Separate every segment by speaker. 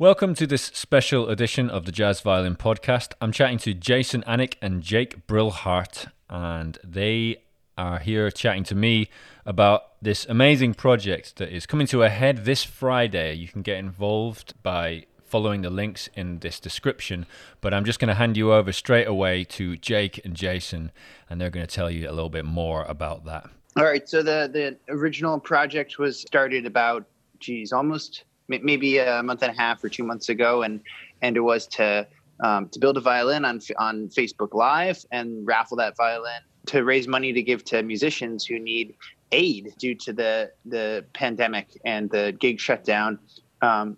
Speaker 1: Welcome to this special edition of the Jazz Violin Podcast. I'm chatting to Jason Anick and Jake Brillhart, and they are here chatting to me about this amazing project that is coming to a head this Friday. You can get involved by following the links in this description, but I'm just going to hand you over straight away to Jake and Jason, and they're going to tell you a little bit more about that.
Speaker 2: All right. So the the original project was started about, geez, almost maybe a month and a half or two months ago, and and it was to um, to build a violin on on Facebook Live and raffle that violin to raise money to give to musicians who need aid due to the the pandemic and the gig shutdown. Um,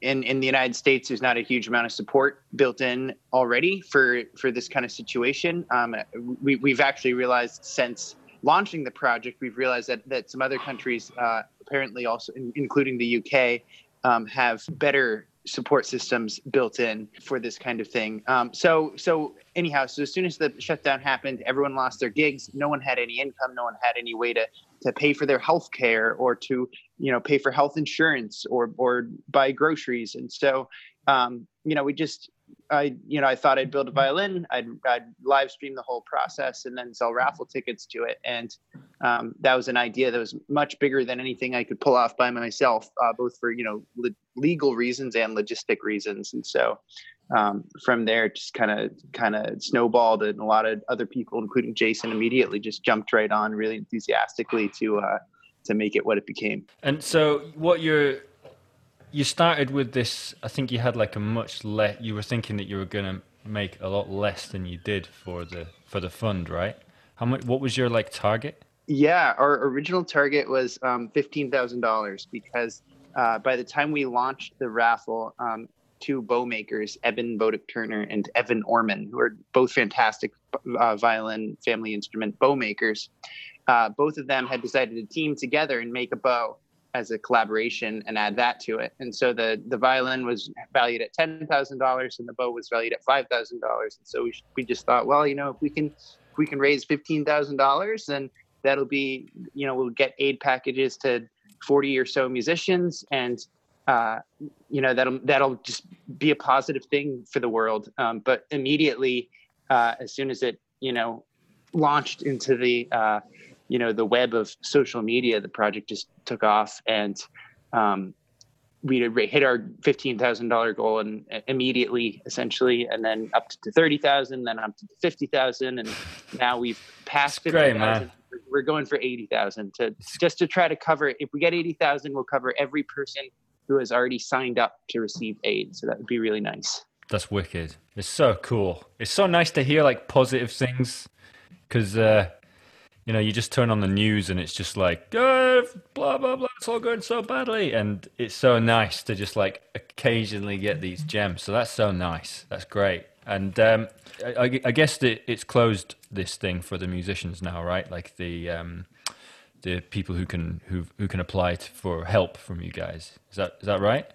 Speaker 2: in in the United States, there's not a huge amount of support built in already for for this kind of situation. Um, we, we've actually realized since launching the project, we've realized that that some other countries, uh, apparently also in, including the UK, um, have better support systems built in for this kind of thing. Um, so, so anyhow, so as soon as the shutdown happened, everyone lost their gigs. No one had any income. No one had any way to to pay for their health care or to you know pay for health insurance or or buy groceries. And so, um, you know, we just I, you know, I thought I'd build a violin. I'd, I'd live stream the whole process and then sell raffle tickets to it. And um, that was an idea that was much bigger than anything I could pull off by myself, uh, both for you know le- legal reasons and logistic reasons. And so um, from there, just kind of kind of snowballed, and a lot of other people, including Jason, immediately just jumped right on, really enthusiastically to uh, to make it what it became.
Speaker 1: And so, what you're you started with this. I think you had like a much less. You were thinking that you were going to make a lot less than you did for the for the fund, right? How much? What was your like target?
Speaker 2: Yeah, our original target was um, fifteen thousand dollars because uh, by the time we launched the raffle, um, two bow makers, Eben Bodick Turner and Evan Orman, who are both fantastic uh, violin family instrument bow makers, uh, both of them had decided to team together and make a bow as a collaboration and add that to it. And so the the violin was valued at ten thousand dollars, and the bow was valued at five thousand dollars. And so we we just thought, well, you know, if we can if we can raise fifteen thousand dollars, then that'll be you know we'll get aid packages to forty or so musicians, and uh, you know that'll that'll just be a positive thing for the world. Um, but immediately, uh, as soon as it you know launched into the uh, you know the web of social media the project just took off and um, we hit our fifteen thousand dollar goal and immediately, essentially, and then up to thirty thousand, then up to fifty thousand, and now we've passed fifty thousand. We're going for eighty thousand to just to try to cover. If we get eighty thousand, we'll cover every person who has already signed up to receive aid. So that would be really nice.
Speaker 1: That's wicked. It's so cool. It's so nice to hear like positive things because uh, you know, you just turn on the news and it's just like, oh, blah, blah, blah, it's all going so badly. And it's so nice to just like occasionally get these gems. So that's so nice. That's great. And um, I, I, guess that it's closed this thing for the musicians now, right? Like the um, the people who can who who can apply to, for help from you guys. Is that is that right?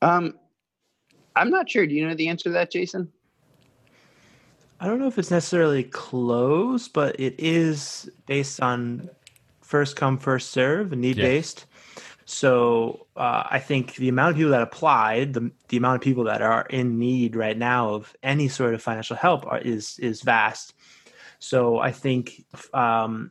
Speaker 2: Um, I'm not sure. Do you know the answer to that, Jason?
Speaker 3: I don't know if it's necessarily close, but it is based on first come, first serve, and need based. Yeah. So uh, I think the amount of people that applied, the the amount of people that are in need right now of any sort of financial help are, is is vast. So I think um,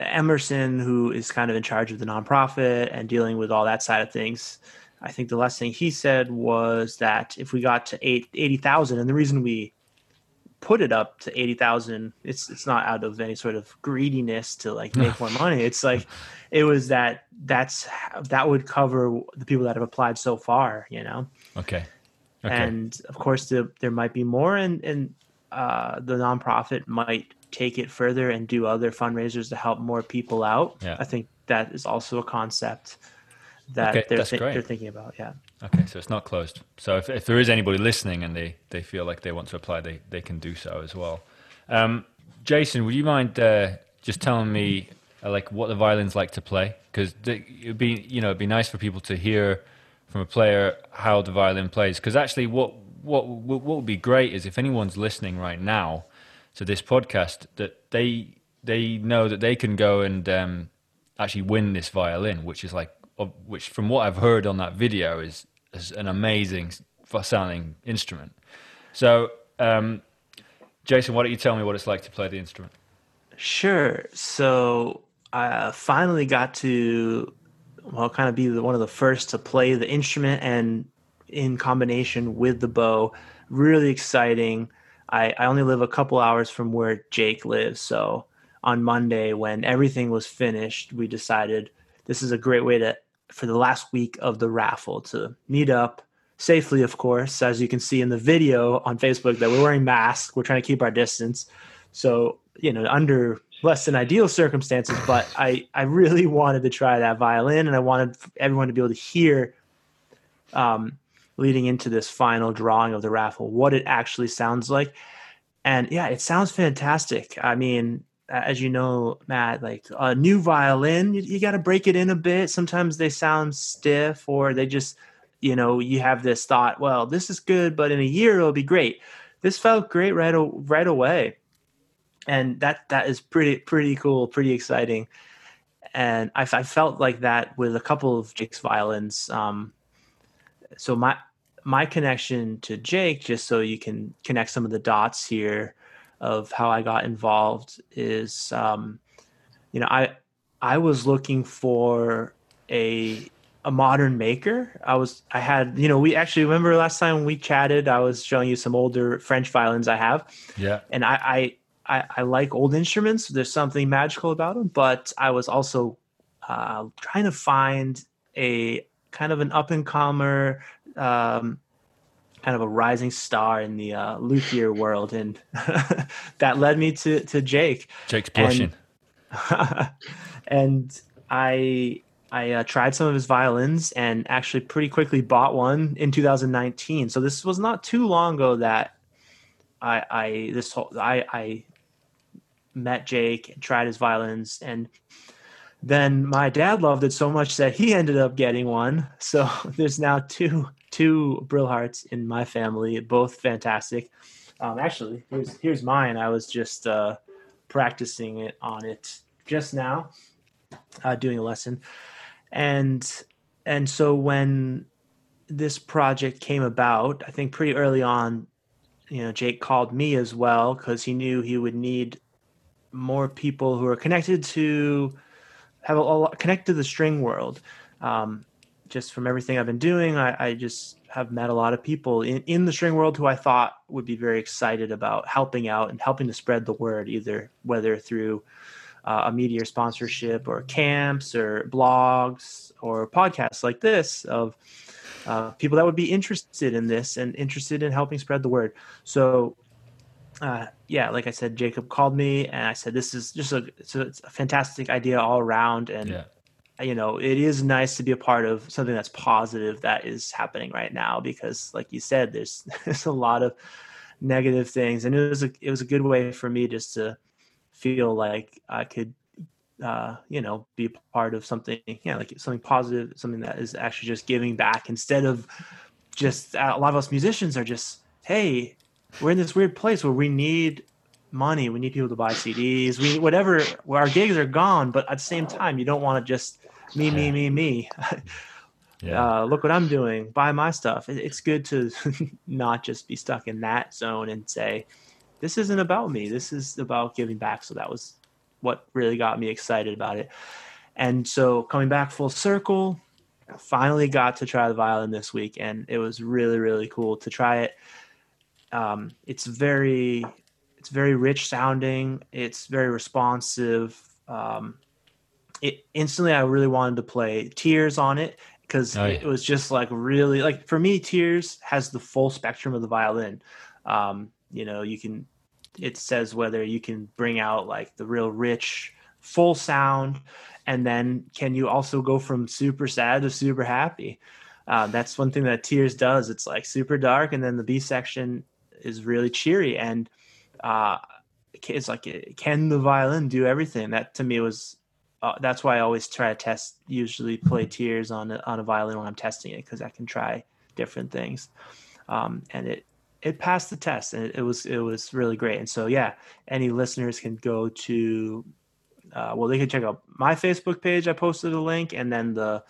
Speaker 3: Emerson, who is kind of in charge of the nonprofit and dealing with all that side of things, I think the last thing he said was that if we got to eight, 80,000, and the reason we put it up to 80,000 it's it's not out of any sort of greediness to like make more money. It's like it was that that's that would cover the people that have applied so far you know?
Speaker 1: Okay,
Speaker 3: okay. and of course the, there might be more and and uh, the nonprofit might take it further and do other fundraisers to help more people out. Yeah. i think that is also a concept that okay, they're, th- they're thinking about yeah
Speaker 1: Okay, so it's not closed. So if, if there is anybody listening and they, they feel like they want to apply, they, they can do so as well. Um, Jason, would you mind uh, just telling me uh, like what the violins like to play? Because it'd be you know it'd be nice for people to hear from a player how the violin plays. Because actually, what what what would be great is if anyone's listening right now to this podcast that they they know that they can go and um, actually win this violin, which is like which from what I've heard on that video is is an amazing sounding instrument. So, um, Jason, why don't you tell me what it's like to play the instrument?
Speaker 3: Sure. So I finally got to, well, kind of be the, one of the first to play the instrument and in combination with the bow. Really exciting. I, I only live a couple hours from where Jake lives. So on Monday, when everything was finished, we decided this is a great way to, for the last week of the raffle, to meet up safely, of course, as you can see in the video on Facebook that we're wearing masks. We're trying to keep our distance. So you know under less than ideal circumstances but i i really wanted to try that violin and i wanted everyone to be able to hear um, leading into this final drawing of the raffle what it actually sounds like and yeah it sounds fantastic i mean as you know matt like a new violin you, you got to break it in a bit sometimes they sound stiff or they just you know you have this thought well this is good but in a year it'll be great this felt great right right away and that that is pretty pretty cool, pretty exciting. And I, I felt like that with a couple of Jake's violins. Um, so my my connection to Jake, just so you can connect some of the dots here of how I got involved, is um, you know I I was looking for a a modern maker. I was I had you know we actually remember last time we chatted. I was showing you some older French violins I have.
Speaker 1: Yeah,
Speaker 3: and I, I I, I like old instruments. There's something magical about them, but I was also uh, trying to find a kind of an up and comer, um, kind of a rising star in the uh, luthier world, and that led me to to Jake.
Speaker 1: Jake's pushing,
Speaker 3: and, and I I uh, tried some of his violins and actually pretty quickly bought one in 2019. So this was not too long ago that I I this whole I I met Jake and tried his violins and then my dad loved it so much that he ended up getting one. So there's now two two Brillharts in my family, both fantastic. Um, actually, here's here's mine. I was just uh, practicing it on it just now, uh, doing a lesson, and and so when this project came about, I think pretty early on, you know, Jake called me as well because he knew he would need more people who are connected to have a, lot connect to the string world. Um, just from everything I've been doing, I, I, just have met a lot of people in, in the string world who I thought would be very excited about helping out and helping to spread the word, either whether through uh, a media sponsorship or camps or blogs or podcasts like this of uh, people that would be interested in this and interested in helping spread the word. So uh, yeah, like I said, Jacob called me and I said, this is just a, it's a, it's a fantastic idea all around. And, yeah. You know, it is nice to be a part of something that's positive that is happening right now, because like you said, there's, there's a lot of negative things. And it was a, it was a good way for me just to feel like I could, uh, you know, be a part of something, yeah, like something positive, something that is actually just giving back instead of just, uh, a lot of us musicians are just, Hey, we're in this weird place where we need money. We need people to buy CDs. We whatever. Our gigs are gone, but at the same time, you don't want to just me, me, me, me. yeah. Uh, look what I'm doing. Buy my stuff. it's good to not just be stuck in that zone and say, "This isn't about me. This is about giving back." So that was what really got me excited about it. And so coming back full circle, finally got to try the violin this week, and it was really, really cool to try it um, it's very it's very rich sounding. It's very responsive. Um, it instantly, I really wanted to play Tears on it because oh, yeah. it was just like really like for me, Tears has the full spectrum of the violin. Um, you know, you can it says whether you can bring out like the real rich full sound and then can you also go from super sad to super happy uh, that's one thing that tears does it's like super dark and then the b section is really cheery and uh, it's like can the violin do everything that to me was uh, that's why I always try to test usually play tears on a, on a violin when I'm testing it because I can try different things. Um, and it it passed the test and it, it, was it was really great. And so yeah any listeners can go to uh, well they can check out my Facebook page. I posted a link and then the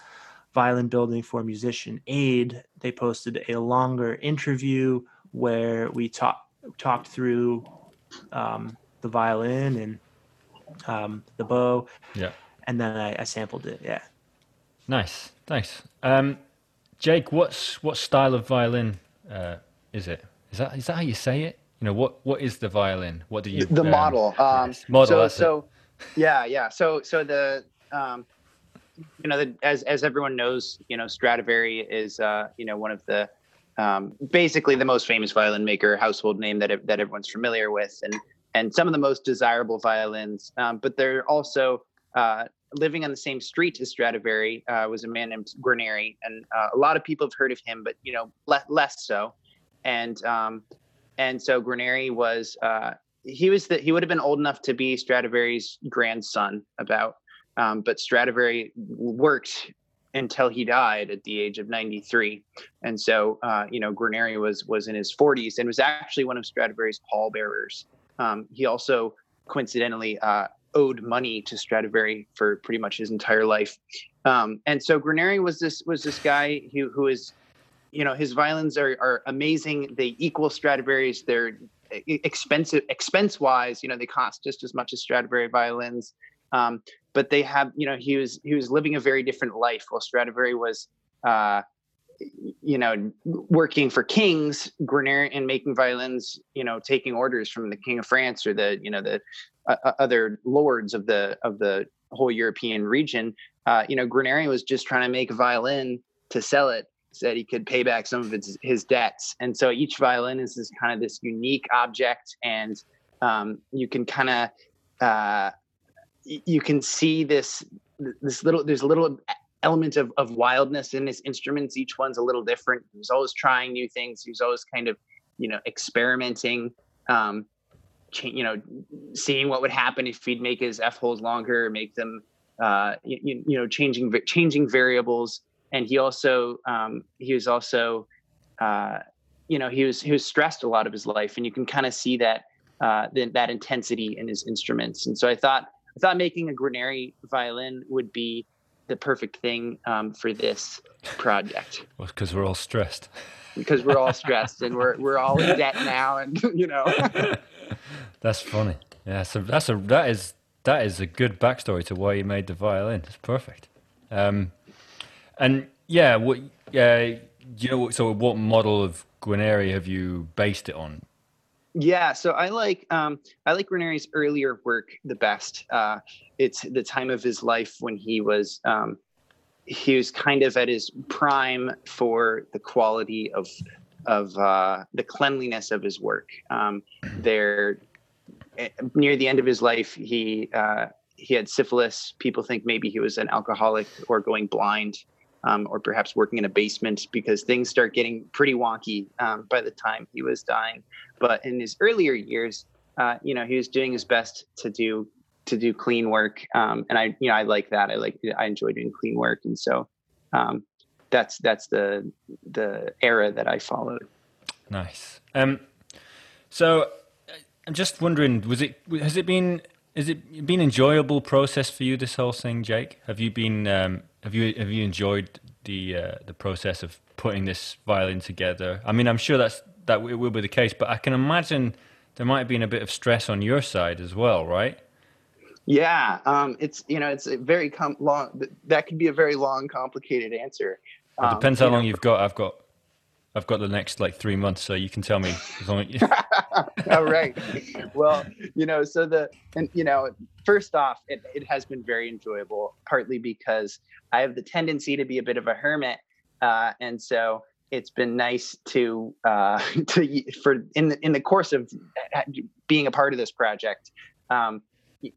Speaker 3: violin building for musician aid they posted a longer interview where we talked talked through um, the violin and um, the bow
Speaker 1: Yeah.
Speaker 3: and then I, I sampled it yeah
Speaker 1: Nice. Thanks. Um, Jake, what's what style of violin uh, is it? Is that is that how you say it? You know, what what is the violin? What do you
Speaker 2: the
Speaker 1: um,
Speaker 2: model. Um,
Speaker 1: model.
Speaker 2: So, so yeah, yeah. So, so the, um, you know, the, as as everyone knows, you know, Stradivari is, uh, you know, one of the, um, basically the most famous violin maker, household name that that everyone's familiar with, and and some of the most desirable violins. Um, but they're also uh, living on the same street as Stradivari uh, was a man named Guarneri, and uh, a lot of people have heard of him, but you know, le- less so. And um, and so Guarneri was uh, he was that he would have been old enough to be Stradivari's grandson about, um, but Stradivari worked until he died at the age of 93 and so uh, you know Guarneri was was in his 40s and was actually one of Stradivari's pallbearers um, he also coincidentally uh, owed money to Stradivari for pretty much his entire life. Um, and so Guarneri was this was this guy who who is you know his violins are, are amazing. They equal Stradivari's they're e- expensive expense wise you know they cost just as much as Stradivari violins. Um, but they have you know he was he was living a very different life while Stradivari was uh, you know working for kings Guarneri and making violins you know taking orders from the king of France or the you know the uh, uh, other lords of the of the whole European region uh, you know Guarneri was just trying to make a violin to sell it so that he could pay back some of his, his debts. And so each violin is this kind of this unique object and um, you can kind of uh, you can see this this little there's a little element of, of wildness in his instruments each one's a little different. He was always trying new things. He was always kind of you know experimenting um you know seeing what would happen if he'd make his f holes longer make them uh you, you know changing changing variables. And he also um he was also uh you know he was he was stressed a lot of his life and you can kind of see that uh that, that intensity in his instruments. And so i thought I thought making a Guarneri violin would be the perfect thing um, for this project
Speaker 1: Well, because we're all stressed.
Speaker 2: because we're all stressed and we're we're all in debt now, and you know.
Speaker 1: That's funny. Yeah, so that's a that is that is a good backstory to why you made the violin. It's perfect. Um, and yeah, what yeah, you know, so what model of Guarneri have you based it on?
Speaker 2: Yeah, so I like um, I like Guarneri's earlier work the best. Uh, it's the time of his life when he was um, he was kind of at his prime for the quality of of uh, the cleanliness of his work. Um, there, eh, near the end of his life, he uh, he had syphilis. People think maybe he was an alcoholic or going blind. Um, or perhaps working in a basement because things start getting pretty wonky um, by the time he was dying. But in his earlier years uh, you know he was doing his best to do to do clean work. Um, and i you know i like that. I like i enjoy doing clean work. And so um, that's that's the the era that i followed.
Speaker 1: Nice. Um, so uh, I'm just wondering, was it has it been is it been enjoyable process for you this whole thing, Jake? Have you been um, have you have you enjoyed the uh, the process of putting this violin together? I mean, I'm sure that's that it will be the case, but I can imagine there might have been a bit of stress on your side as well, right?
Speaker 2: yeah um, it's you know it's a very com- long that could be a very long complicated answer
Speaker 1: It
Speaker 2: Um,
Speaker 1: depends
Speaker 2: you
Speaker 1: how
Speaker 2: know,
Speaker 1: long you've got. I've got I've got the next like three months, so you can tell me as long as
Speaker 2: All right. Well, you know, so the and you know, first off, it, it has been very enjoyable, partly because I have the tendency to be a bit of a hermit, uh, and so it's been nice to uh, to for in the in the course of being a part of this project. Um,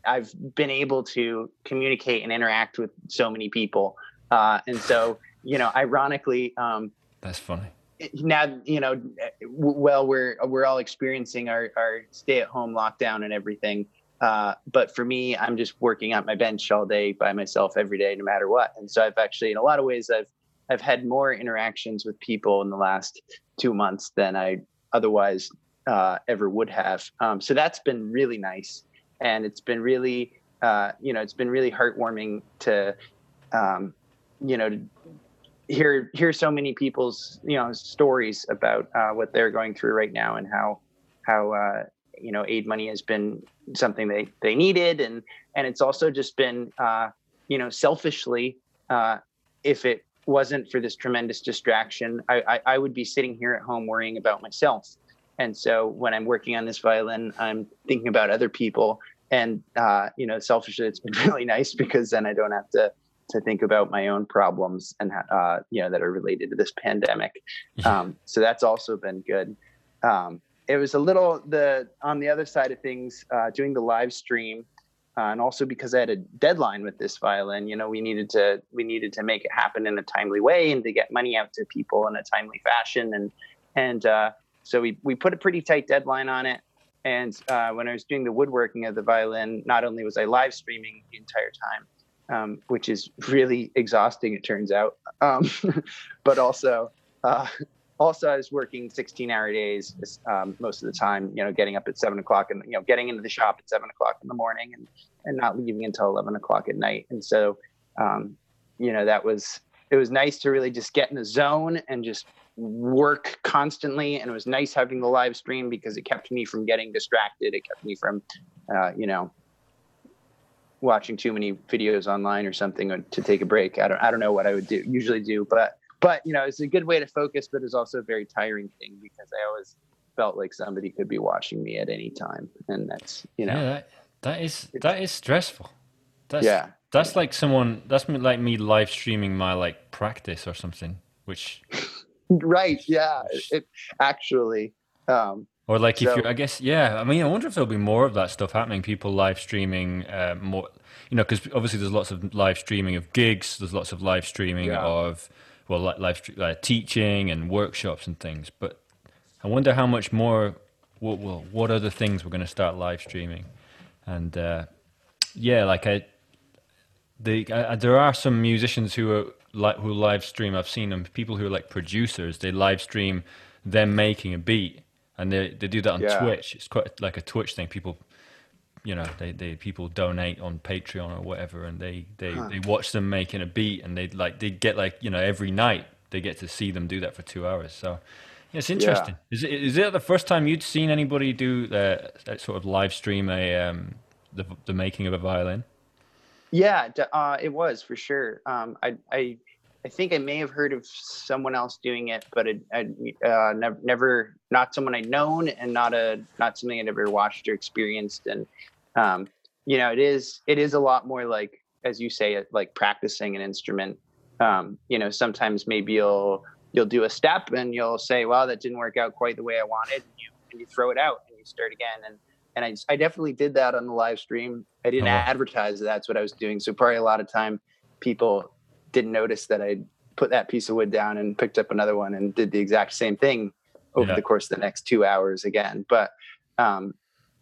Speaker 2: I've been able to communicate and interact with so many people, uh, and so you know, ironically. Um,
Speaker 1: that's funny.
Speaker 2: Now you know well we're we're all experiencing our our stay at home lockdown and everything uh, but for me i'm just working at my bench all day by myself every day no matter what. And so i've actually in a lot of ways i've i've had more interactions with people in the last two months than i otherwise uh, ever would have. Um, so that's been really nice. And it's been really uh, you know it's been really heartwarming to um, you know to, hear hear so many people's you know stories about uh, what they're going through right now and how how uh, you know aid money has been something they they needed. And and it's also just been uh, you know selfishly uh, if it wasn't for this tremendous distraction I, I, I would be sitting here at home worrying about myself. And so when i'm working on this violin i'm thinking about other people. And uh, you know selfishly it's been really nice because then i don't have to to think about my own problems and uh, you know that are related to this pandemic. Um, so that's also been good. Um, it was a little the on the other side of things uh, doing the live stream, uh, and also because I had a deadline with this violin. You know, we needed to we needed to make it happen in a timely way and to get money out to people in a timely fashion, and and uh, so we we put a pretty tight deadline on it. And uh, when I was doing the woodworking of the violin, not only was I live streaming the entire time, um, which is really exhausting. It turns out, um, but also, uh, also I was working 16 hour days um, most of the time. You know, getting up at seven o'clock and you know getting into the shop at seven o'clock in the morning and and not leaving until 11 o'clock at night. And so, um, you know, that was it was nice to really just get in the zone and just work constantly and it was nice having the live stream because it kept me from getting distracted it kept me from uh, you know watching too many videos online or something to take a break. I don't I don't know what I would do usually do, but but you know it's a good way to focus, but it's also a very tiring thing because I always felt like somebody could be watching me at any time, and that's you know
Speaker 1: yeah, that, that is that is stressful. That's,
Speaker 2: yeah,
Speaker 1: that's like someone that's like me live streaming my like practice or something, which
Speaker 2: right, yeah, it actually. Um,
Speaker 1: or like if so, you, I guess, yeah. I mean, I wonder if there'll be more of that stuff happening. People live streaming uh, more, you know, because obviously there's lots of live streaming of gigs. There's lots of live streaming yeah. of well, like live uh, teaching and workshops and things. But I wonder how much more. What well, what other things we're going to start live streaming? And uh, yeah, like I, the I, there are some musicians who are like who live stream. I've seen them. People who are like producers. They live stream them making a beat and they they do that on yeah. Twitch. It's quite like a Twitch thing. People, you know, they, they people donate on Patreon or whatever, and they they, huh. they watch them making a beat, and they like they get like you know every night they get to see them do that for two hours. So yeah, it's interesting. Yeah. Is it is it the first time you'd seen anybody do that, that sort of live stream a um the the making of a violin?
Speaker 2: Yeah, uh, it was for sure. Um, I I I think I may have heard of someone else doing it, but it, I uh, never, never, not someone I'd known, and not a, not something I'd ever watched or experienced. And um, you know, it is, it is a lot more like, as you say, like practicing an instrument. Um, you know, sometimes maybe you'll, you'll do a step and you'll say, "Well, that didn't work out quite the way I wanted," and you, and you throw it out and you start again. And and I, I definitely did that on the live stream. I didn't oh. advertise that that's what I was doing, so probably a lot of time people didn't notice that I put that piece of wood down and picked up another one and did the exact same thing over yeah. the course of the next two hours again. But um,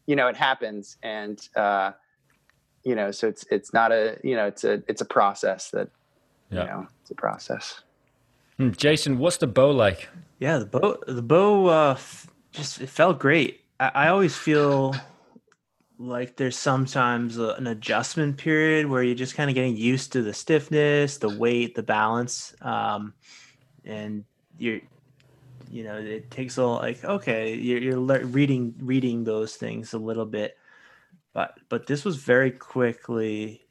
Speaker 2: you know, it happens, and uh, you know, so it's it's not a you know it's a it's a process that yeah. you know it's a process.
Speaker 1: Hmm, Jason, what's the bow like?
Speaker 3: Yeah, the bow the bow uh, just it felt great. I, I always feel like there's sometimes a, an adjustment period where you're just kind of getting used to the stiffness, the weight, the balance, um, and you're, you know, it takes a little. like okay, you're, you're le- reading reading those things a little bit, but but this was very quickly.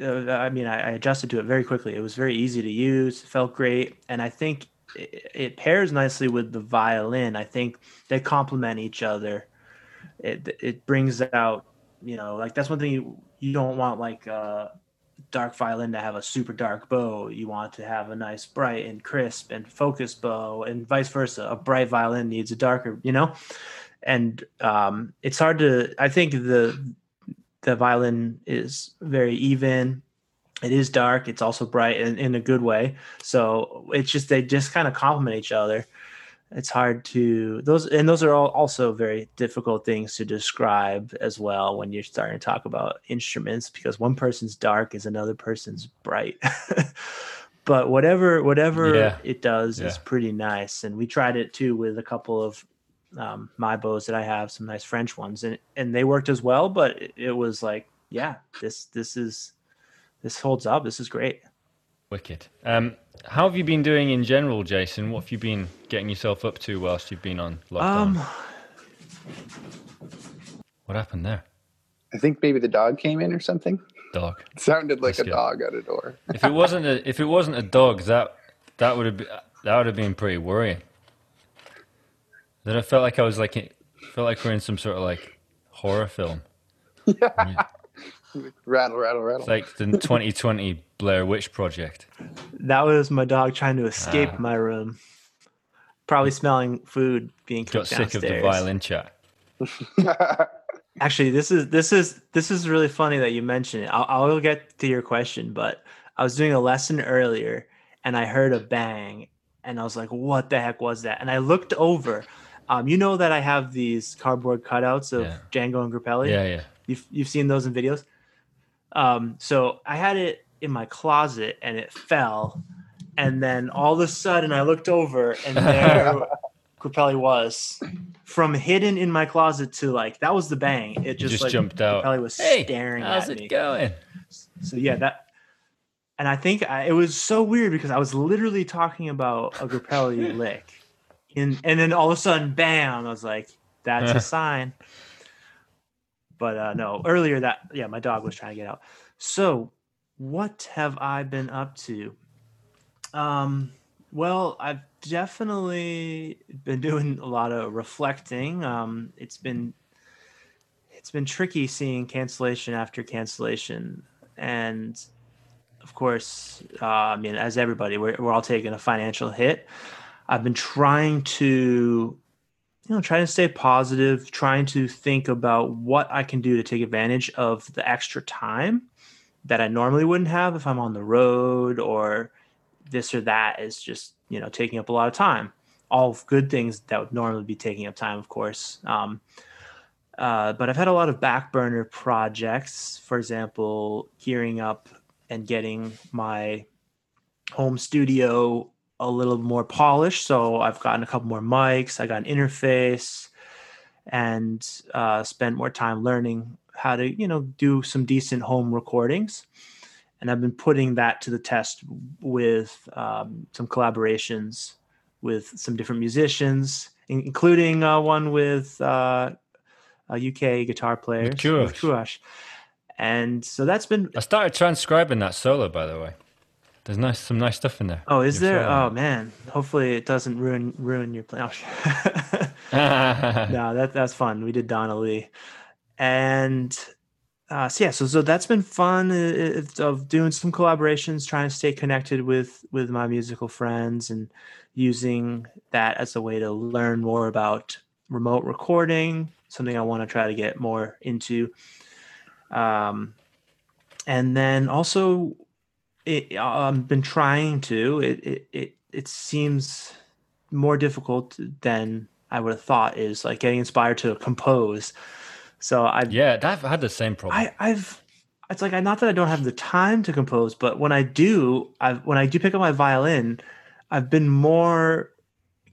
Speaker 3: Uh, I mean, I, I adjusted to it very quickly. It was very easy to use, felt great, and I think it, it pairs nicely with the violin. I think they complement each other it it brings out you know like that's one thing you, you don't want like a uh, dark violin to have a super dark bow. You want to have a nice bright and crisp and focused bow and vice versa. A bright violin needs a darker you know? And um, it's hard to i think the the violin is very even. It is dark. It's also bright in, in a good way. So it's just they just kind of complement each other it's hard to those and those are all also very difficult things to describe as well when you're starting to talk about instruments because one person's dark is another person's bright but whatever whatever yeah. it does yeah. is pretty nice and we tried it too with a couple of um, my bows that i have some nice french ones and and they worked as well but it, it was like yeah this this is this holds up this is great
Speaker 1: Wicked. Um, how have you been doing in general, Jason? What have you been getting yourself up to whilst you've been on lockdown?
Speaker 3: Um,
Speaker 1: what happened there?
Speaker 2: I think maybe the dog came in or something.
Speaker 1: Dog.
Speaker 2: It sounded like
Speaker 1: That's
Speaker 2: a
Speaker 1: good.
Speaker 2: dog at a door.
Speaker 1: If it wasn't a if it wasn't a dog, that that would have been that would have been pretty worrying. Then I felt like I was like in- felt like we're in some sort of like horror film. Yeah.
Speaker 2: Rattle, rattle, rattle.
Speaker 1: It's like the 2020 Blair Witch Project.
Speaker 3: that was my dog trying to escape
Speaker 1: Ah.
Speaker 3: my room. Probably smelling food being
Speaker 1: Got sick
Speaker 3: downstairs.
Speaker 1: of the violin chat.
Speaker 3: Actually, this is this is this is really funny that you mentioned it. I'll, I'll get to your question, but I was doing a lesson earlier and I heard a bang, and I was like, "What the heck was that?" And I looked over. Um, you know that I have these cardboard cutouts of
Speaker 1: Yeah.
Speaker 3: Django and Grappelli.
Speaker 1: Yeah, yeah.
Speaker 3: You've you've seen those in videos. Um, so I had it in my closet and it fell, and then all of a sudden I looked over and there Grappelli was from hidden in my closet to like that was the bang. It just,
Speaker 1: just
Speaker 3: like
Speaker 1: jumped out.
Speaker 3: Grappelli was
Speaker 1: Hey,
Speaker 3: staring
Speaker 1: how's
Speaker 3: at
Speaker 1: it
Speaker 3: me.
Speaker 1: going?
Speaker 3: So yeah, that. And I think I, it was so weird because I was literally talking about a Grappelli lick, and and then all of a sudden, bam! I was like, "That's a sign." But uh, no, earlier that yeah, my dog was trying to get out. So, what have I been up to? Um, well, I've definitely been doing a lot of reflecting. Um, it's been it's been tricky seeing cancellation after cancellation, and of course, uh, I mean, as everybody, we're we're all taking a financial hit. I've been trying to, you know, trying to stay positive, trying to think about what I can do to take advantage of the extra time that I normally wouldn't have if I'm on the road or this or that is just, you know, taking up a lot of time. All good things that would normally be taking up time, of course. Um, uh, but I've had a lot of back burner projects. For example, gearing up and getting my home studio a little more polished. So I've gotten a couple more mics, I got an interface, and uh, spent more time learning how to, you know, do some decent home recordings. And I've been putting that to the test with um, some collaborations with some different musicians, including uh, one with uh, a UK guitar player.
Speaker 1: Kurosh.
Speaker 3: And so that's been
Speaker 1: I started transcribing that solo, by the way. There's nice, some nice stuff in there.
Speaker 3: Oh, is there? Oh man! Hopefully it doesn't ruin ruin your plan. Oh,
Speaker 1: Oh.
Speaker 3: no, that that's fun. We did Donna Lee, and uh, so yeah, so so that's been fun uh, uh, of doing some collaborations, trying to stay connected with with my musical friends, and using that as a way to learn more about remote recording. Something I want to try to get more into. Um, and then also it, I've been trying to. It, it it it seems more difficult than I would have thought. Is like getting inspired to compose. So I've
Speaker 1: yeah, I've had the same problem.
Speaker 3: I, I've it's like I not that I don't have the time to compose, but when I do, I've when I do pick up my violin, I've been more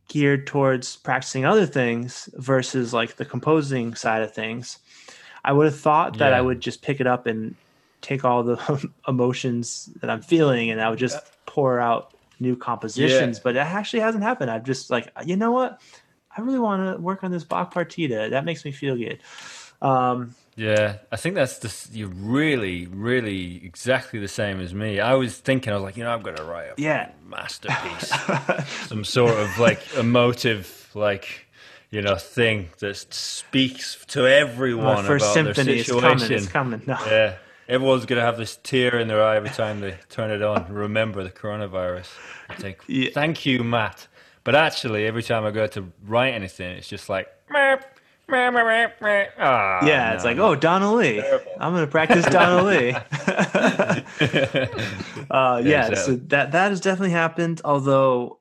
Speaker 3: geared towards practicing other things versus like the composing side of things. I would have thought that I would just pick it up and take all the emotions that I'm feeling and I would just pour out new compositions, but it actually hasn't happened. I've just like, you know what? I really want to work on this Bach partita. That makes me feel good. Um,
Speaker 1: Yeah, I think that's just you're really, really exactly the same as me. I was thinking, I was like, you know, I'm gonna write a
Speaker 3: Yeah.
Speaker 1: masterpiece, some sort of like emotive, like you know, thing that speaks to everyone about their
Speaker 3: symphony is
Speaker 1: situation.
Speaker 3: coming. It's coming. No.
Speaker 1: Yeah, everyone's gonna have this tear in their eye every time they turn it on. Remember the coronavirus. I think,
Speaker 3: Yeah.
Speaker 1: thank you, Matt. But actually, every time I go to write anything, it's just like. "Meep, meep, meep, meep." Ah,
Speaker 3: Yeah, it's
Speaker 1: no,
Speaker 3: like, oh, Donna Lee. I'm gonna practice Donna Lee. uh, yeah, so
Speaker 1: exactly.
Speaker 3: that that has definitely happened. Although,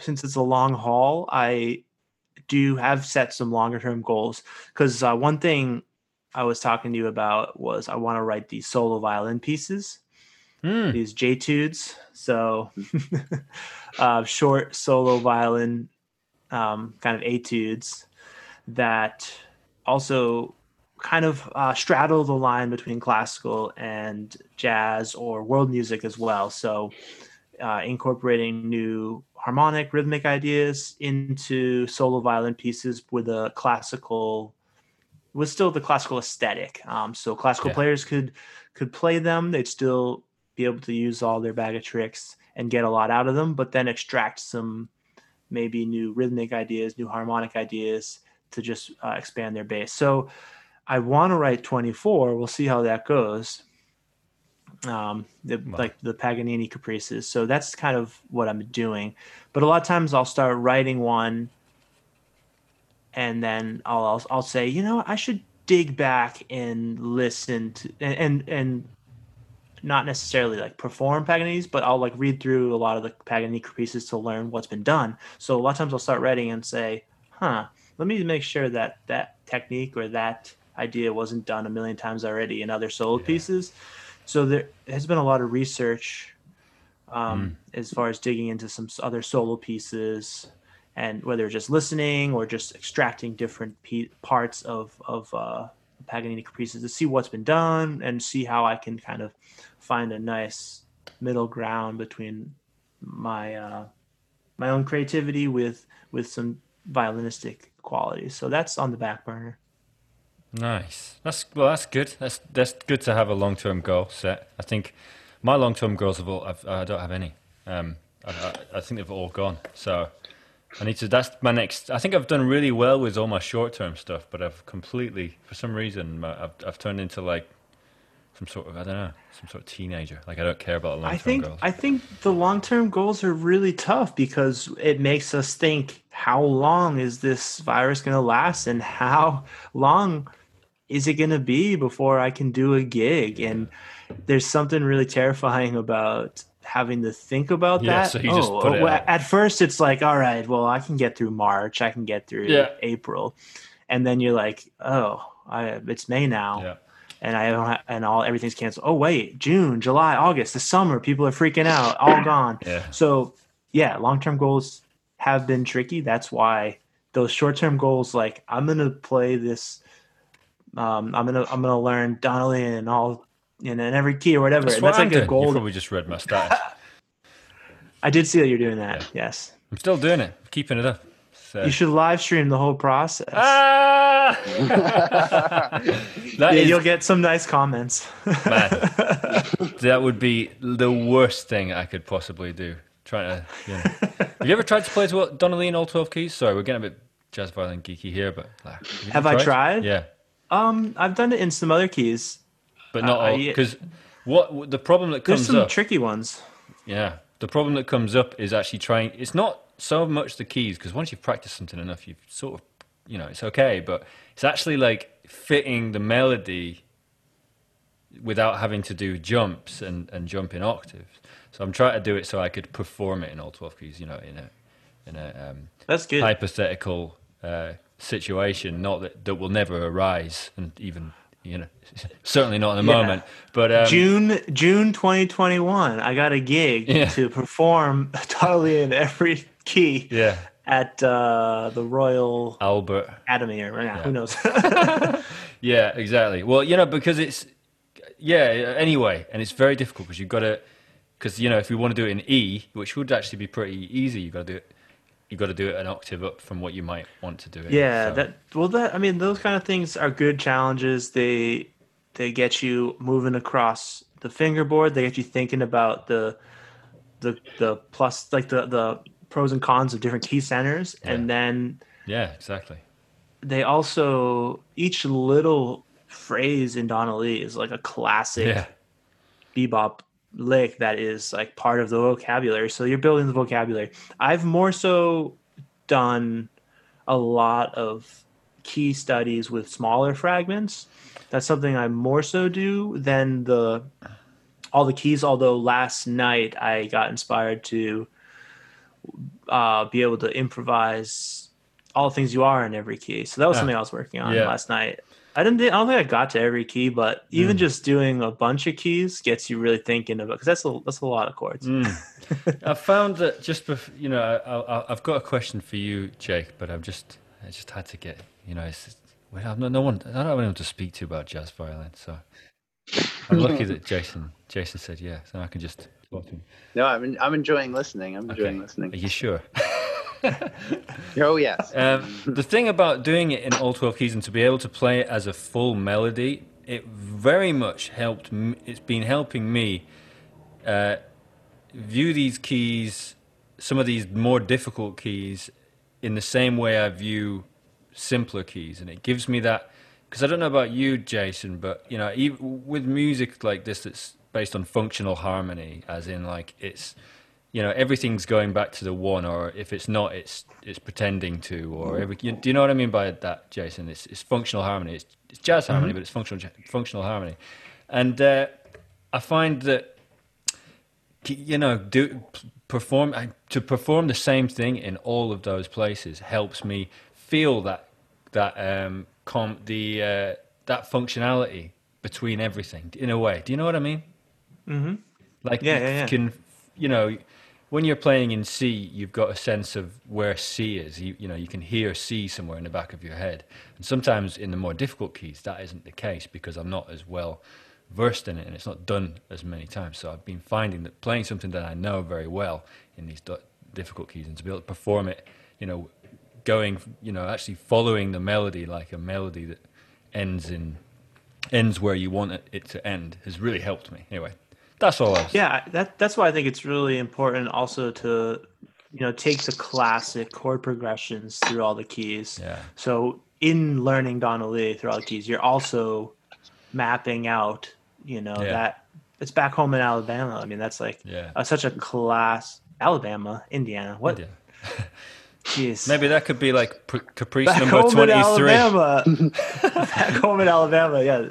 Speaker 3: since it's a long haul, I do have set some longer term goals. Because uh, one thing I was talking to you about was I want to write these solo violin pieces,
Speaker 1: Hmm.
Speaker 3: these J-tudes. So, uh, short solo violin um, kind of etudes that also kind of uh, straddle the line between classical and jazz or world music as well. So uh, incorporating new harmonic rhythmic ideas into solo violin pieces with a classical with still the classical aesthetic um, so classical
Speaker 1: Yeah.
Speaker 3: players could could play them they'd still be able to use all their bag of tricks and get a lot out of them but then extract some maybe new rhythmic ideas new harmonic ideas to just uh, expand their base. so i want to write 24 we'll see how that goes um, the,
Speaker 1: Wow.
Speaker 3: like the Paganini caprices. So that's kind of what I'm doing. But a lot of times I'll start writing one, and then I'll I'll, I'll say, you know, I should dig back and listen to and and, and not necessarily like perform Paganini's, but I'll like read through a lot of the Paganini caprices to learn what's been done. So a lot of times I'll start writing and say, huh, let me make sure that that technique or that idea wasn't done a million times already in other solo
Speaker 1: Yeah.
Speaker 3: pieces. So there has been a lot of research um, as far as digging into some other solo pieces and whether just listening or just extracting different pe- parts of of uh, Paganini caprices to see what's been done and see how I can kind of find a nice middle ground between my uh, my own creativity with with some violinistic qualities. So that's on the back burner.
Speaker 1: Nice. That's well. That's good. That's that's good to have a long term goal set. I think my long term goals have all. I've, I don't have any. Um, I, I, I think they've all gone. So I need to. That's my next. I think I've done really well with all my short term stuff, but I've completely, for some reason, I've I've turned into like some sort of I don't know, some sort of teenager. Like I don't care about long
Speaker 3: I
Speaker 1: term
Speaker 3: think
Speaker 1: goals.
Speaker 3: I think the long term goals are really tough because it makes us think how long is this virus going to last and how long is it going to be before I can do a gig and there's something really terrifying about having to think about
Speaker 1: Yeah,
Speaker 3: that.
Speaker 1: so you just
Speaker 3: oh,
Speaker 1: put it
Speaker 3: at first it's like all right, well I can get through March, I can get through
Speaker 1: Yeah.
Speaker 3: April. And then you're like, "Oh, I, it's May now."
Speaker 1: yeah.
Speaker 3: And I don't ha- and all everything's canceled. Oh wait, June, July, August, the summer, people are freaking out, all gone.
Speaker 1: Yeah.
Speaker 3: So yeah, long term goals have been tricky. That's why those short term goals, like I'm gonna play this, um, I'm gonna I'm gonna learn Donna Lee and all and in every key or whatever.
Speaker 1: That's
Speaker 3: that's
Speaker 1: I'm
Speaker 3: like
Speaker 1: doing.
Speaker 3: goal.
Speaker 1: You probably just read my status.
Speaker 3: I did see that you're doing that. Yes,
Speaker 1: I'm still doing it. Keeping it up.
Speaker 3: You should live stream the whole process.
Speaker 1: Ah!
Speaker 3: Yeah,
Speaker 1: is-
Speaker 3: you'll get some nice comments.
Speaker 1: Man. that would be the worst thing I could possibly do. Trying to, you know. Have you ever tried to play well, Donna Lee in all 12 keys? Sorry, we're getting a bit jazz violin geeky here, but like, you
Speaker 3: Have I tried?
Speaker 1: Yeah,
Speaker 3: um, I've done it in some other keys.
Speaker 1: but not
Speaker 3: Uh,
Speaker 1: all. Because what the problem that comes There's
Speaker 3: some
Speaker 1: up,
Speaker 3: tricky ones.
Speaker 1: yeah, the problem that comes up is actually trying. It's not so much the keys because once you've practiced something enough, you've sort of, you know, it's okay. But it's actually like fitting the melody without having to do jumps and, and jump in octaves. So I'm trying to do it so I could perform it in all 12 keys, you know, in a in a um,
Speaker 3: That's good.
Speaker 1: hypothetical uh, situation, not that that will never arise, and even you know, certainly not in the
Speaker 3: Yeah.
Speaker 1: moment. But um,
Speaker 3: June June 2021, I got a gig
Speaker 1: Yeah.
Speaker 3: to perform totally in every key
Speaker 1: yeah,
Speaker 3: at uh, the Royal
Speaker 1: Albert.
Speaker 3: Academy or yeah, who knows.
Speaker 1: Yeah, exactly. Well, you know, because it's yeah. Anyway, and it's very difficult because you've got to because you know if you want to do it in E, which would actually be pretty easy, you've got to do it. You've got to do it an octave up from what you might want to do it.
Speaker 3: yeah,
Speaker 1: so-
Speaker 3: that well that I mean those kind of things are good challenges. They they get you moving across the fingerboard. They get you thinking about the the the plus like the the pros and cons of different key centers and then
Speaker 1: yeah, exactly.
Speaker 3: they also each little phrase in Donna Lee is like a classic
Speaker 1: Yeah,
Speaker 3: bebop lick that is like part of the vocabulary. So you're building the vocabulary. I've more so done a lot of key studies with smaller fragments. That's something I more so do than the all the keys. Although last night I got inspired to uh, be able to improvise all the things you are in every key. So that was
Speaker 1: Ah.
Speaker 3: something I was working on
Speaker 1: Yeah.
Speaker 3: last night. I didn't. I don't think I got to every key, but even
Speaker 1: Mm.
Speaker 3: just doing a bunch of keys gets you really thinking about because that's a that's a lot of chords.
Speaker 1: Mm. I found that just bef- you know I, I, I've got a question for you, Jake, but I've just I just had to get you know it's well, I've no, no one I don't have anyone to speak to about jazz violin, so I'm lucky that Jason Jason said yeah, so I can just talk to me.
Speaker 2: No, I'm I'm enjoying listening. I'm enjoying
Speaker 1: Okay.
Speaker 2: listening.
Speaker 1: Are you sure?
Speaker 2: Oh yes.
Speaker 1: Um, the thing about doing it in all 12 keys and to be able to play it as a full melody, it very much helped. it's been helping me uh, view these keys, some of these more difficult keys, in the same way I view simpler keys, and it gives me that. Because I don't know about you, Jason, but you know, even with music like this, that's based on functional harmony, as in like it's you know everything's going back to the one or if it's not it's it's pretending to or every you, do you know what i mean by that jason? It's, it's functional harmony. It's, it's jazz harmony but it's functional functional harmony. And uh, i find that you know do perform to perform the same thing in all of those places helps me feel that that um com the uh, that functionality between everything in a way. Do you know what i mean
Speaker 3: Mm-hmm.
Speaker 1: like
Speaker 3: Yeah,
Speaker 1: you
Speaker 3: yeah, yeah.
Speaker 1: can, you know, when you're playing in C, you've got a sense of where C is. You, you know, you can hear C somewhere in the back of your head. And sometimes in the more difficult keys, that isn't the case because I'm not as well versed in it and it's not done as many times. So I've been finding that playing something that I know very well in these difficult keys and to be able to perform it, you know, going, you know, actually following the melody like a melody that ends in ends where you want it to end has really helped me. Anyway, that's all.
Speaker 3: Yeah, that that's why I think it's really important also to you know take the classic chord progressions through all the keys.
Speaker 1: Yeah.
Speaker 3: So in learning Donna Lee through all the keys, you're also mapping out, you know,
Speaker 1: Yeah.
Speaker 3: that it's back home in Alabama. I mean, that's like
Speaker 1: Yeah.
Speaker 3: uh, such a class. Alabama, Indiana. What? Jeez.
Speaker 1: Maybe that could be like pr- Caprice
Speaker 3: back
Speaker 1: number
Speaker 3: home in
Speaker 1: 23.
Speaker 3: Alabama. back home in Alabama. Yeah,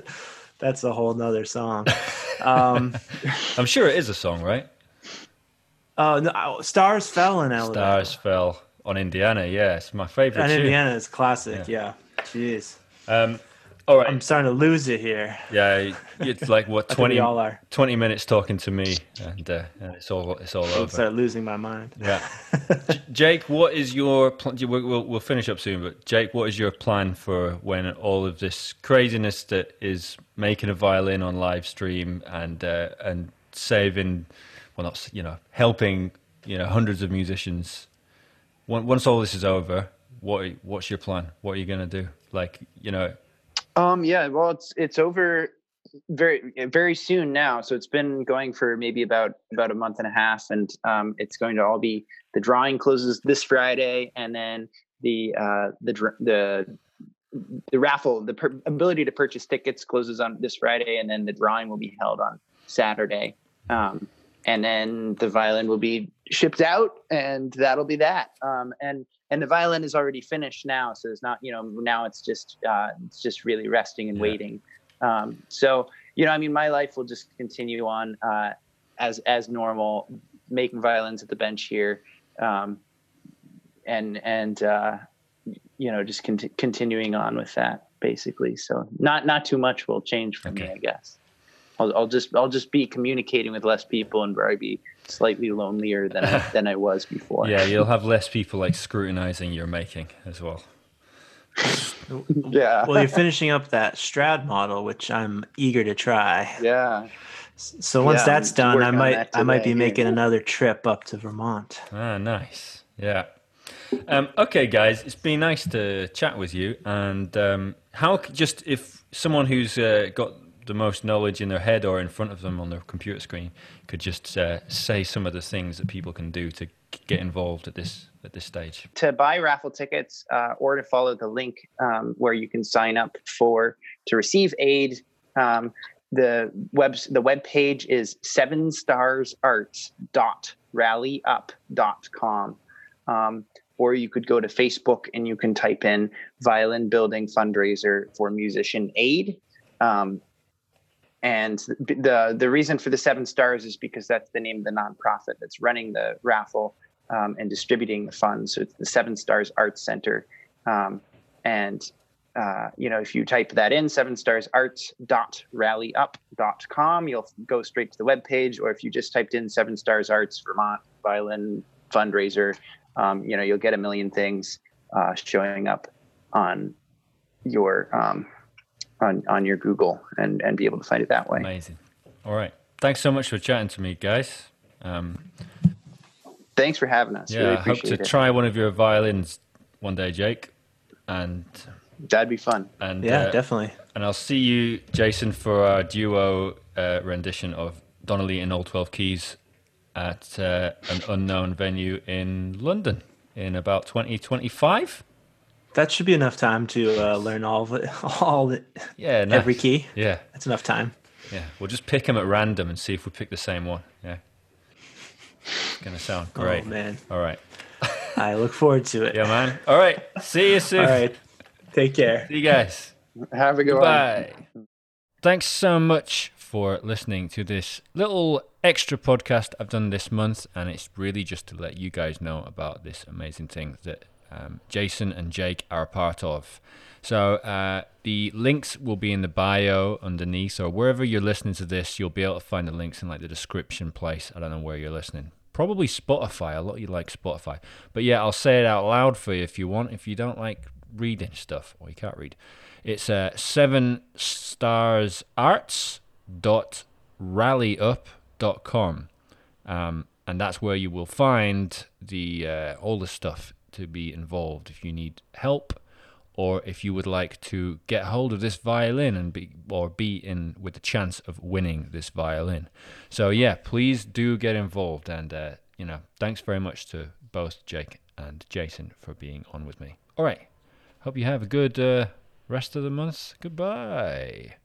Speaker 3: that's a whole nother song. Um,
Speaker 1: I'm sure it is a song, right?
Speaker 3: oh no, stars fell in Alabama.
Speaker 1: Stars Fell on Indiana. Yeah, it's my favorite
Speaker 3: And
Speaker 1: tune.
Speaker 3: Indiana is classic. Yeah. Jeez.
Speaker 1: Um, all right.
Speaker 3: I'm starting to lose it here.
Speaker 1: yeah, it's like what
Speaker 3: I think we
Speaker 1: 20,
Speaker 3: all are.
Speaker 1: 20 minutes talking to me, and, uh, and it's all it's all
Speaker 3: I'm
Speaker 1: over.
Speaker 3: start losing my mind.
Speaker 1: Yeah. J- Jake, what is your plan? We'll, we'll, finish up soon, but Jake, what is your plan for when all of this craziness that is making a violin on live stream and uh, and saving, well, not you know, helping you know hundreds of musicians. Once once all this is over, what what's your plan? What are you gonna do? Like you know,
Speaker 2: Um, yeah, well, it's it's over very very soon now. So it's been going for maybe about about a month and a half, and um, it's going to all be the drawing closes this Friday, and then the uh, the the the raffle, the per- ability to purchase tickets closes on this Friday, and then the drawing will be held on Saturday. Um, and then the violin will be shipped out, and that'll be that. Um, and and the violin is already finished now, so it's not you know now it's just uh, it's just really resting and
Speaker 1: Yeah.
Speaker 2: waiting. Um, so you know, I mean, my life will just continue on uh, as as normal, making violins at the bench here, um, and and uh, you know just conti- continuing on with that basically. So not not too much will change for me, I guess. I'll, I'll just I'll just be communicating with less people and probably be slightly lonelier than I, than I was before.
Speaker 1: yeah, you'll have less people like scrutinizing your making as well.
Speaker 2: yeah,
Speaker 3: Well, you're finishing up that Strad model, which I'm eager to try.
Speaker 2: yeah.
Speaker 3: So once
Speaker 2: Yeah,
Speaker 3: that's
Speaker 2: I'm
Speaker 3: done, I might
Speaker 2: that
Speaker 3: I might
Speaker 2: today,
Speaker 3: be
Speaker 2: yeah.
Speaker 3: making another trip up to Vermont.
Speaker 1: Ah, nice. Yeah. Um, okay, guys, it's been nice to chat with you. And um, how just if someone who's uh, got the most knowledge in their head or in front of them on their computer screen could just uh, say some of the things that people can do to get involved at this at this stage.
Speaker 2: to buy raffle tickets uh, or to follow the link um, where you can sign up for to receive aid. Um, the web the web page is seven stars arts dot rallyup.com. Um, or you could go to Facebook and you can type in violin building fundraiser for musician aid. Um, and the the reason for the seven stars is because that's the name of the nonprofit that's running the raffle um, and distributing the funds. So it's the Seven Stars Arts Center. Um, and, uh, you know, if you type that in, seven stars arts.rallyup.com, you'll go straight to the webpage. Or if you just typed in seven stars arts Vermont violin fundraiser, um, you know, you'll get a million things uh, showing up on your um, on on your Google and and be able to find it that way.
Speaker 1: Amazing. All right. Thanks so much for chatting to me, guys. Um,
Speaker 2: Thanks for having us.
Speaker 1: yeah,
Speaker 2: really
Speaker 1: I hope to
Speaker 2: it.
Speaker 1: try one of your violins one day, Jake. And
Speaker 2: That'd be fun.
Speaker 1: and
Speaker 3: Yeah,
Speaker 1: uh,
Speaker 3: definitely.
Speaker 1: and I'll see you, Jason, for our duo uh, rendition of Donna Lee in All Twelve Keys at uh, an unknown venue in London in about twenty twenty five.
Speaker 3: That should be enough time to uh, learn all of it, all the,
Speaker 1: Yeah, nice.
Speaker 3: every key.
Speaker 1: Yeah,
Speaker 3: That's enough time.
Speaker 1: yeah. We'll just pick them at random and see if we pick the same one. Yeah, it's gonna sound great.
Speaker 3: Oh man,
Speaker 1: All right.
Speaker 3: I look forward to it.
Speaker 1: Yeah, man. All right. See you soon.
Speaker 3: All right, take care.
Speaker 1: See you guys.
Speaker 2: Have a good one.
Speaker 1: Goodbye. Thanks so much for listening to this little extra podcast I've done this month, and it's really just to let you guys know about this amazing thing that um, Jason and Jake are a part of. So uh, the links will be in the bio underneath, or wherever you're listening to this, you'll be able to find the links in like the description place. I don't know where you're listening. Probably Spotify. A lot of you like Spotify, but yeah, I'll say it out loud for you if you want. If you don't like reading stuff, or you can't read, it's uh, seven stars arts dot rallyup.com um, and that's where you will find the uh, all the stuff to be involved. If you need help or if you would like to get hold of this violin and be or be in with the chance of winning this violin. So yeah please do get involved. And uh, you know thanks very much to both jake and jason for being on with me. All right. Hope you have a good uh, rest of the month. Goodbye